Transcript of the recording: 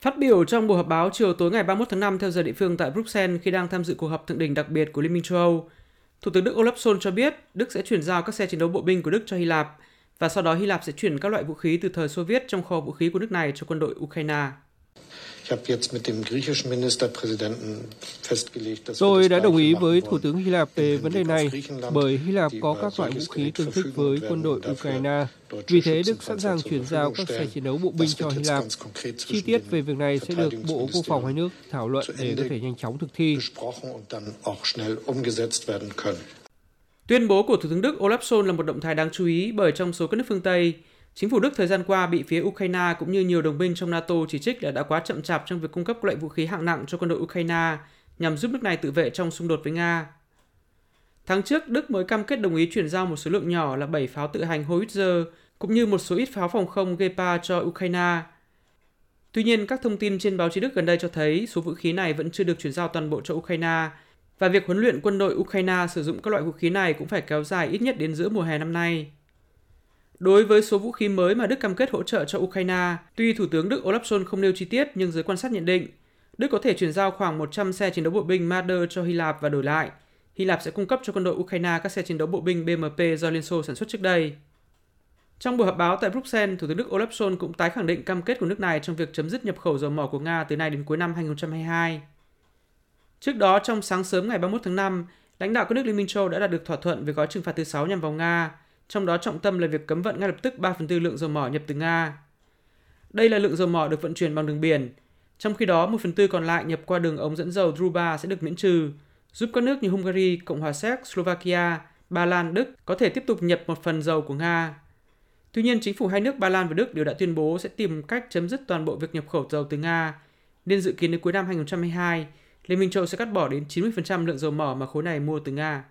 Phát biểu trong buổi họp báo chiều tối ngày 31 tháng 5 theo giờ địa phương tại Bruxelles khi đang tham dự cuộc họp thượng đỉnh đặc biệt của Liên minh châu Âu, Thủ tướng Đức Olaf Scholz cho biết Đức sẽ chuyển giao các xe chiến đấu bộ binh của Đức cho Hy Lạp và sau đó Hy Lạp sẽ chuyển các loại vũ khí từ thời Xô Viết trong kho vũ khí của nước này cho quân đội Ukraine. Tôi đã đồng ý với Thủ tướng Hy Lạp về vấn đề này bởi Hy Lạp có các loại vũ khí tương thích với quân đội Ukraine. Vì thế, Đức sẵn sàng chuyển giao các xe chiến đấu bộ binh cho Hy Lạp. Chi tiết về việc này sẽ được Bộ Quốc phòng hai nước thảo luận để có thể nhanh chóng thực thi. Tuyên bố của Thủ tướng Đức Olaf Scholz là một động thái đáng chú ý bởi trong số các nước phương Tây, Chính phủ Đức thời gian qua bị phía Ukraine cũng như nhiều đồng minh trong NATO chỉ trích là đã quá chậm chạp trong việc cung cấp các loại vũ khí hạng nặng cho quân đội Ukraine nhằm giúp nước này tự vệ trong xung đột với Nga. Tháng trước, Đức mới cam kết đồng ý chuyển giao một số lượng nhỏ là 7 pháo tự hành Howitzer cũng như một số ít pháo phòng không Gepard cho Ukraine. Tuy nhiên, các thông tin trên báo chí Đức gần đây cho thấy số vũ khí này vẫn chưa được chuyển giao toàn bộ cho Ukraine và việc huấn luyện quân đội Ukraine sử dụng các loại vũ khí này cũng phải kéo dài ít nhất đến giữa mùa hè năm nay. Đối với số vũ khí mới mà Đức cam kết hỗ trợ cho Ukraine, tuy Thủ tướng Đức Olaf Scholz không nêu chi tiết nhưng giới quan sát nhận định, Đức có thể chuyển giao khoảng 100 xe chiến đấu bộ binh Marder cho Hy Lạp và đổi lại. Hy Lạp sẽ cung cấp cho quân đội Ukraine các xe chiến đấu bộ binh BMP do Liên Xô sản xuất trước đây. Trong buổi họp báo tại Bruxelles, Thủ tướng Đức Olaf Scholz cũng tái khẳng định cam kết của nước này trong việc chấm dứt nhập khẩu dầu mỏ của Nga từ nay đến cuối năm 2022. Trước đó, trong sáng sớm ngày 31 tháng 5, lãnh đạo các nước Liên minh châu đã đạt được thỏa thuận về gói trừng phạt thứ 6 nhằm vào Nga, trong đó trọng tâm là việc cấm vận ngay lập tức 3 phần tư lượng dầu mỏ nhập từ Nga. Đây là lượng dầu mỏ được vận chuyển bằng đường biển, trong khi đó 1 phần tư còn lại nhập qua đường ống dẫn dầu Druba sẽ được miễn trừ, giúp các nước như Hungary, Cộng hòa Séc, Slovakia, Ba Lan, Đức có thể tiếp tục nhập một phần dầu của Nga. Tuy nhiên, chính phủ hai nước Ba Lan và Đức đều đã tuyên bố sẽ tìm cách chấm dứt toàn bộ việc nhập khẩu dầu từ Nga, nên dự kiến đến cuối năm 2022, Liên minh châu sẽ cắt bỏ đến 90% lượng dầu mỏ mà khối này mua từ Nga.